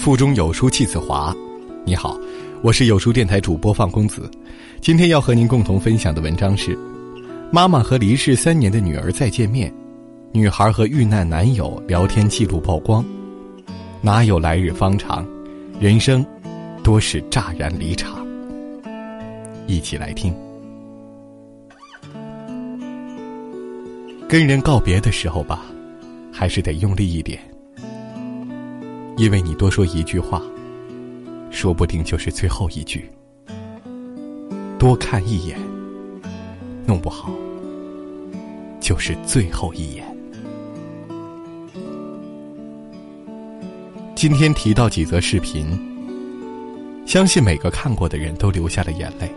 腹中有书气自华。你好，我是有书电台主播范公子。今天要和您共同分享的文章是：妈妈和离世三年的女儿再见面，女孩和遇难男友聊天记录曝光。哪有来日方长，人生多是乍然离场。一起来听。跟人告别的时候吧，还是得用力一点，因为你多说一句话，说不定就是最后一句。多看一眼，弄不好就是最后一眼。今天提到几则视频，相信每个看过的人都流下了眼泪。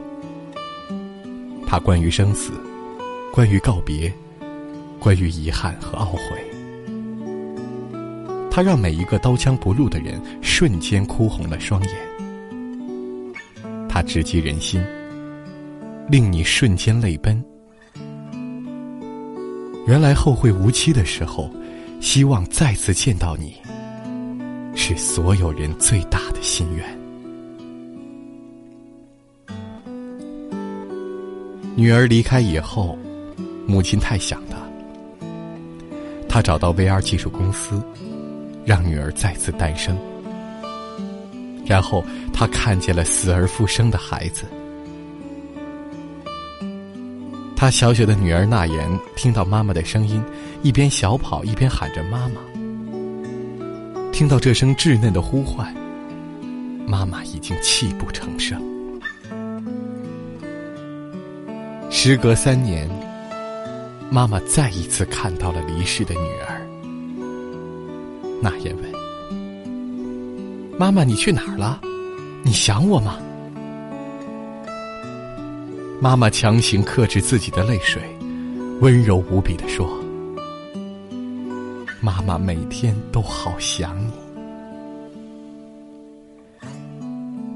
它关于生死，关于告别。关于遗憾和懊悔，他让每一个刀枪不入的人瞬间哭红了双眼。他直击人心，令你瞬间泪奔。原来后会无期的时候，希望再次见到你，是所有人最大的心愿。女儿离开以后，母亲太想他。他找到 VR 技术公司，让女儿再次诞生。然后他看见了死而复生的孩子。他小小的女儿娜言听到妈妈的声音，一边小跑一边喊着“妈妈”。听到这声稚嫩的呼唤，妈妈已经泣不成声。时隔三年。妈妈再一次看到了离世的女儿。那言问：“妈妈，你去哪儿了？你想我吗？”妈妈强行克制自己的泪水，温柔无比的说：“妈妈每天都好想你。”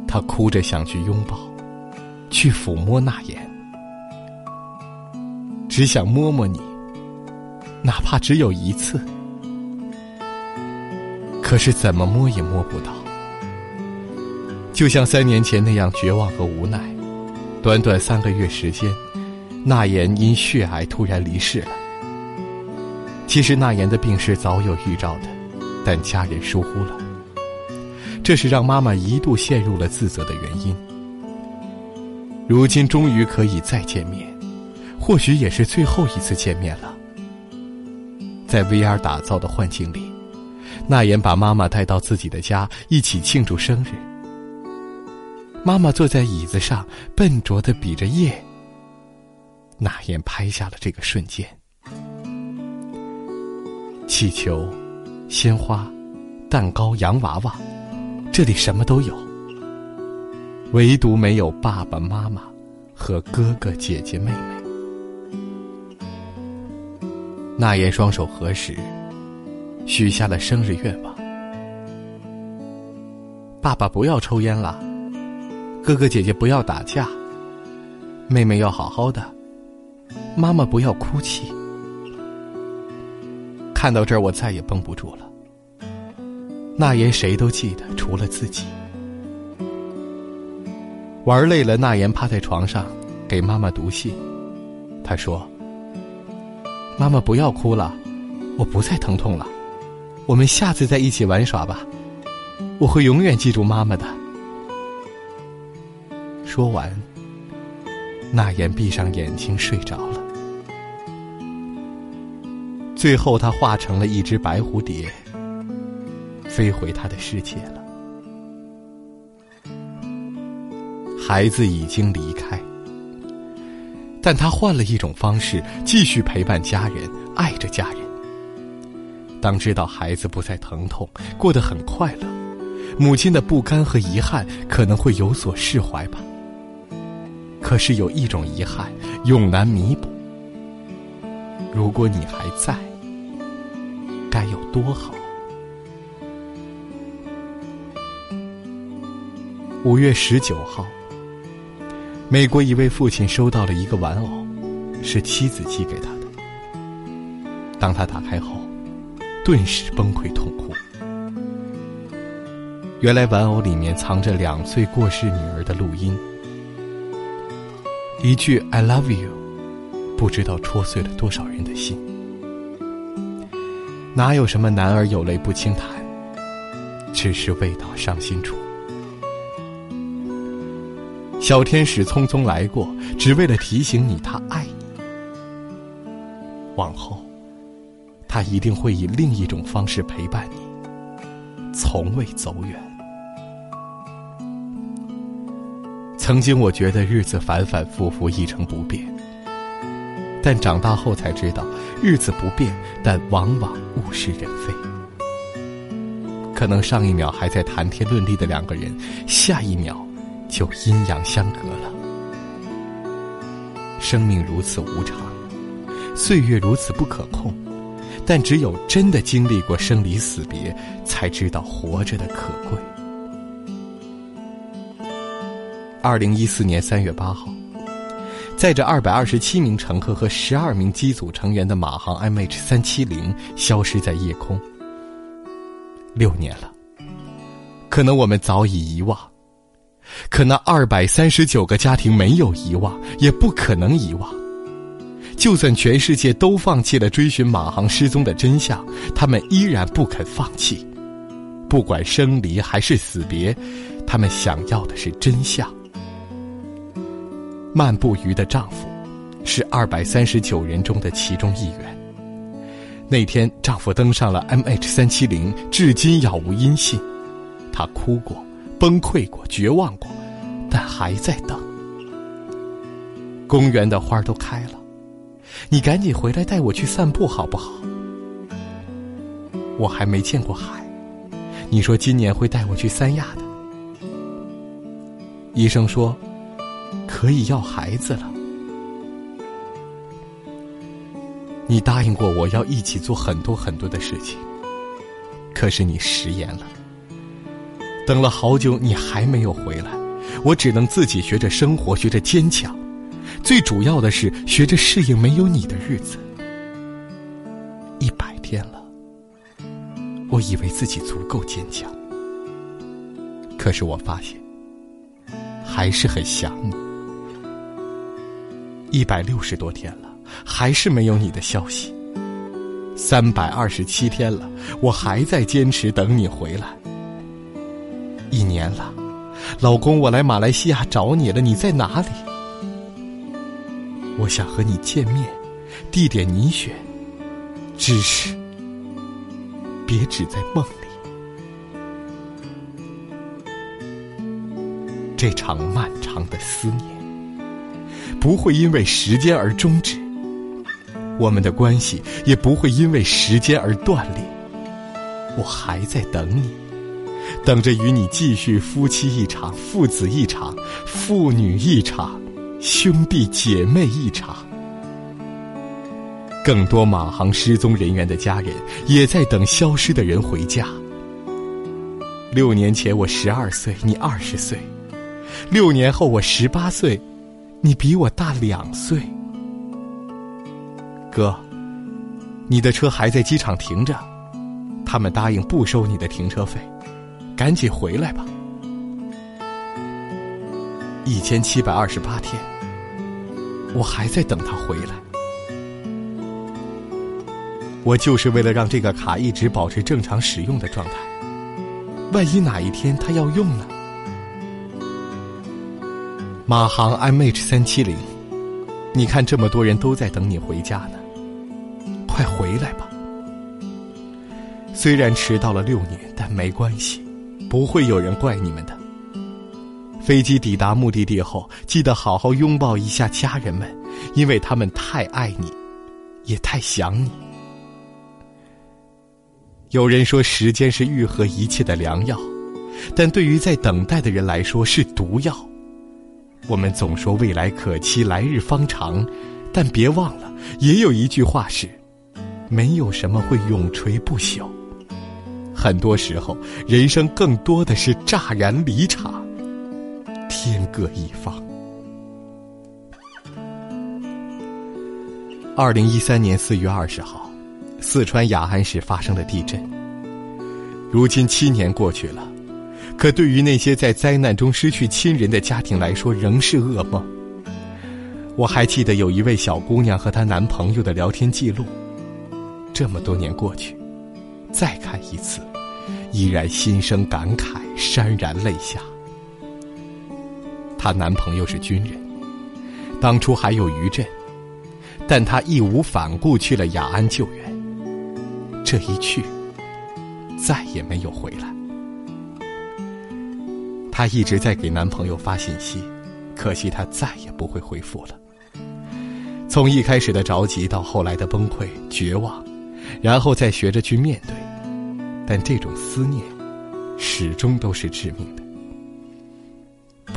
她哭着想去拥抱，去抚摸那言。只想摸摸你，哪怕只有一次。可是怎么摸也摸不到，就像三年前那样绝望和无奈。短短三个月时间，那言因血癌突然离世了。其实那言的病是早有预兆的，但家人疏忽了，这是让妈妈一度陷入了自责的原因。如今终于可以再见面。或许也是最后一次见面了。在 VR 打造的幻境里，那言把妈妈带到自己的家，一起庆祝生日。妈妈坐在椅子上，笨拙的比着耶。那言拍下了这个瞬间。气球、鲜花、蛋糕、洋娃娃，这里什么都有，唯独没有爸爸妈妈和哥哥姐姐妹妹。那言双手合十，许下了生日愿望：爸爸不要抽烟了，哥哥姐姐不要打架，妹妹要好好的，妈妈不要哭泣。看到这儿，我再也绷不住了。那言谁都记得，除了自己。玩累了，那言趴在床上给妈妈读信，他说。妈妈，不要哭了，我不再疼痛了。我们下次再一起玩耍吧，我会永远记住妈妈的。说完，那言闭上眼睛睡着了。最后，他化成了一只白蝴蝶，飞回他的世界了。孩子已经离开。但他换了一种方式，继续陪伴家人，爱着家人。当知道孩子不再疼痛，过得很快乐，母亲的不甘和遗憾可能会有所释怀吧。可是有一种遗憾永难弥补。如果你还在，该有多好？五月十九号。美国一位父亲收到了一个玩偶，是妻子寄给他的。当他打开后，顿时崩溃痛哭。原来玩偶里面藏着两岁过世女儿的录音，一句 “I love you”，不知道戳碎了多少人的心。哪有什么男儿有泪不轻弹，只是未到伤心处。小天使匆匆来过，只为了提醒你他爱你。往后，他一定会以另一种方式陪伴你，从未走远。曾经我觉得日子反反复复一成不变，但长大后才知道，日子不变，但往往物是人非。可能上一秒还在谈天论地的两个人，下一秒就阴阳相隔了。生命如此无常，岁月如此不可控，但只有真的经历过生离死别，才知道活着的可贵。二零一四年三月八号，载着二百二十七名乘客和十二名机组成员的马航 MH 三七零消失在夜空。六年了，可能我们早已遗忘，可那二百三十九个家庭没有遗忘，也不可能遗忘。就算全世界都放弃了追寻马航失踪的真相，他们依然不肯放弃。不管生离还是死别，他们想要的是真相。漫步鱼的丈夫，是二百三十九人中的其中一员。那天，丈夫登上了 MH 三七零，至今杳无音信。他哭过，崩溃过，绝望过，但还在等。公园的花都开了，你赶紧回来带我去散步好不好？我还没见过海，你说今年会带我去三亚的。医生说。可以要孩子了。你答应过我要一起做很多很多的事情，可是你食言了。等了好久，你还没有回来，我只能自己学着生活，学着坚强。最主要的是学着适应没有你的日子。一百天了，我以为自己足够坚强，可是我发现还是很想你。一百六十多天了，还是没有你的消息。三百二十七天了，我还在坚持等你回来。一年了，老公，我来马来西亚找你了，你在哪里？我想和你见面，地点你选，只是别只在梦里。这场漫长的思念。不会因为时间而终止，我们的关系也不会因为时间而断裂。我还在等你，等着与你继续夫妻一场、父子一场、父女一场、兄弟姐妹一场。更多马航失踪人员的家人也在等消失的人回家。六年前我十二岁，你二十岁；六年后我十八岁。你比我大两岁，哥，你的车还在机场停着，他们答应不收你的停车费，赶紧回来吧。一千七百二十八天，我还在等他回来，我就是为了让这个卡一直保持正常使用的状态，万一哪一天他要用呢？马航 MH 三七零，你看这么多人都在等你回家呢，快回来吧！虽然迟到了六年，但没关系，不会有人怪你们的。飞机抵达目的地后，记得好好拥抱一下家人们，因为他们太爱你，也太想你。有人说时间是愈合一切的良药，但对于在等待的人来说是毒药。我们总说未来可期，来日方长，但别忘了，也有一句话是：没有什么会永垂不朽。很多时候，人生更多的是乍然离场，天各一方。二零一三年四月二十号，四川雅安市发生了地震。如今七年过去了。可对于那些在灾难中失去亲人的家庭来说，仍是噩梦。我还记得有一位小姑娘和她男朋友的聊天记录，这么多年过去，再看一次，依然心生感慨，潸然泪下。她男朋友是军人，当初还有余震，但她义无反顾去了雅安救援。这一去，再也没有回来。她一直在给男朋友发信息，可惜他再也不会回复了。从一开始的着急，到后来的崩溃、绝望，然后再学着去面对，但这种思念，始终都是致命的。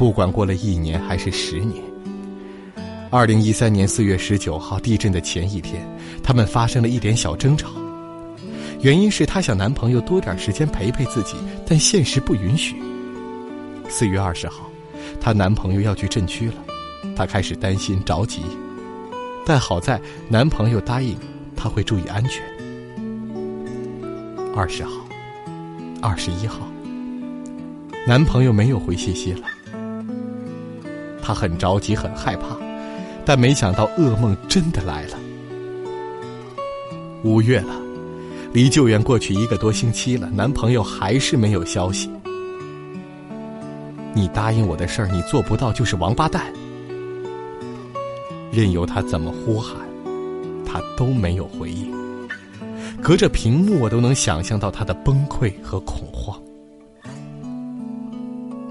不管过了一年还是十年，二零一三年四月十九号地震的前一天，他们发生了一点小争吵，原因是她想男朋友多点时间陪陪自己，但现实不允许。四月二十号，她男朋友要去震区了，她开始担心着急，但好在男朋友答应她会注意安全。二十号，二十一号，男朋友没有回信息了。他很着急，很害怕，但没想到噩梦真的来了。五月了，离救援过去一个多星期了，男朋友还是没有消息。你答应我的事儿，你做不到就是王八蛋。任由他怎么呼喊，他都没有回应。隔着屏幕，我都能想象到他的崩溃和恐慌。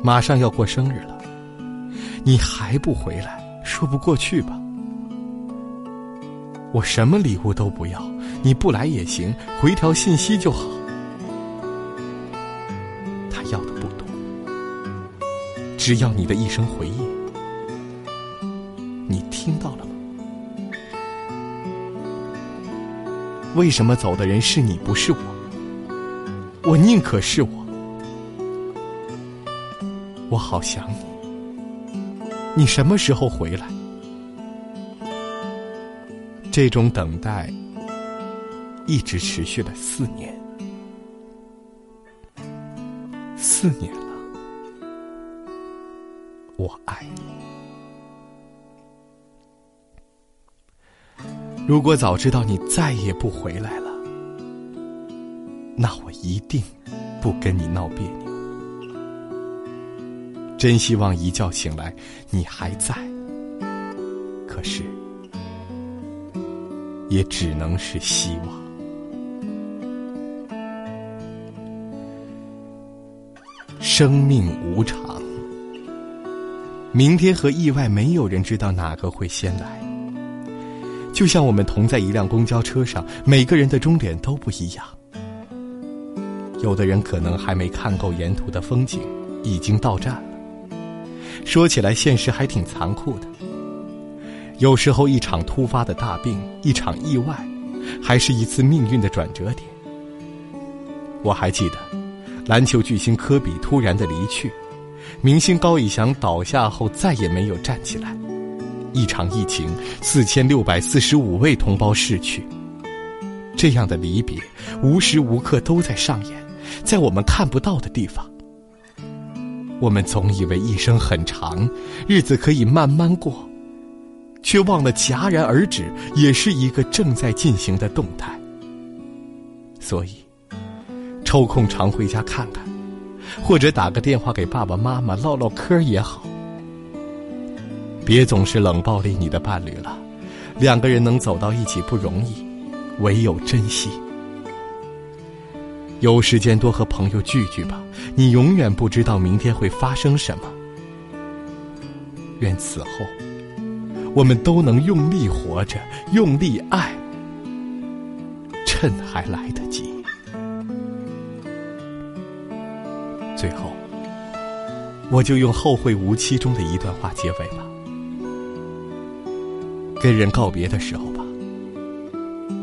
马上要过生日了。你还不回来，说不过去吧？我什么礼物都不要，你不来也行，回条信息就好。他要的不多，只要你的一声回应。你听到了吗？为什么走的人是你不是我？我宁可是我，我好想你。你什么时候回来？这种等待一直持续了四年，四年了。我爱你。如果早知道你再也不回来了，那我一定不跟你闹别扭。真希望一觉醒来你还在，可是也只能是希望。生命无常，明天和意外，没有人知道哪个会先来。就像我们同在一辆公交车上，每个人的终点都不一样。有的人可能还没看够沿途的风景，已经到站。说起来，现实还挺残酷的。有时候，一场突发的大病，一场意外，还是一次命运的转折点。我还记得，篮球巨星科比突然的离去，明星高以翔倒下后再也没有站起来，一场疫情，四千六百四十五位同胞逝去。这样的离别，无时无刻都在上演，在我们看不到的地方。我们总以为一生很长，日子可以慢慢过，却忘了戛然而止也是一个正在进行的动态。所以，抽空常回家看看，或者打个电话给爸爸妈妈唠唠嗑也好。别总是冷暴力你的伴侣了，两个人能走到一起不容易，唯有珍惜。有时间多和朋友聚聚吧，你永远不知道明天会发生什么。愿此后，我们都能用力活着，用力爱，趁还来得及。最后，我就用《后会无期》中的一段话结尾吧：跟人告别的时候吧，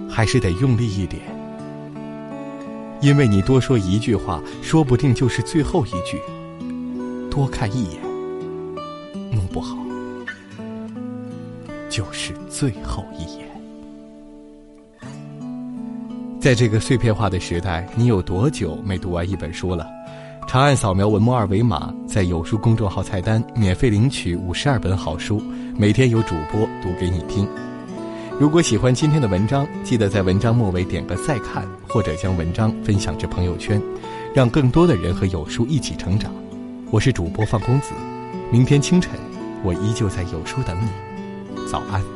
还是得用力一点。因为你多说一句话，说不定就是最后一句。多看一眼，弄不好就是最后一眼。在这个碎片化的时代，你有多久没读完一本书了？长按扫描文末二维码，在有书公众号菜单免费领取五十二本好书，每天有主播读给你听。如果喜欢今天的文章，记得在文章末尾点个再看，或者将文章分享至朋友圈，让更多的人和有书一起成长。我是主播范公子，明天清晨，我依旧在有书等你。早安。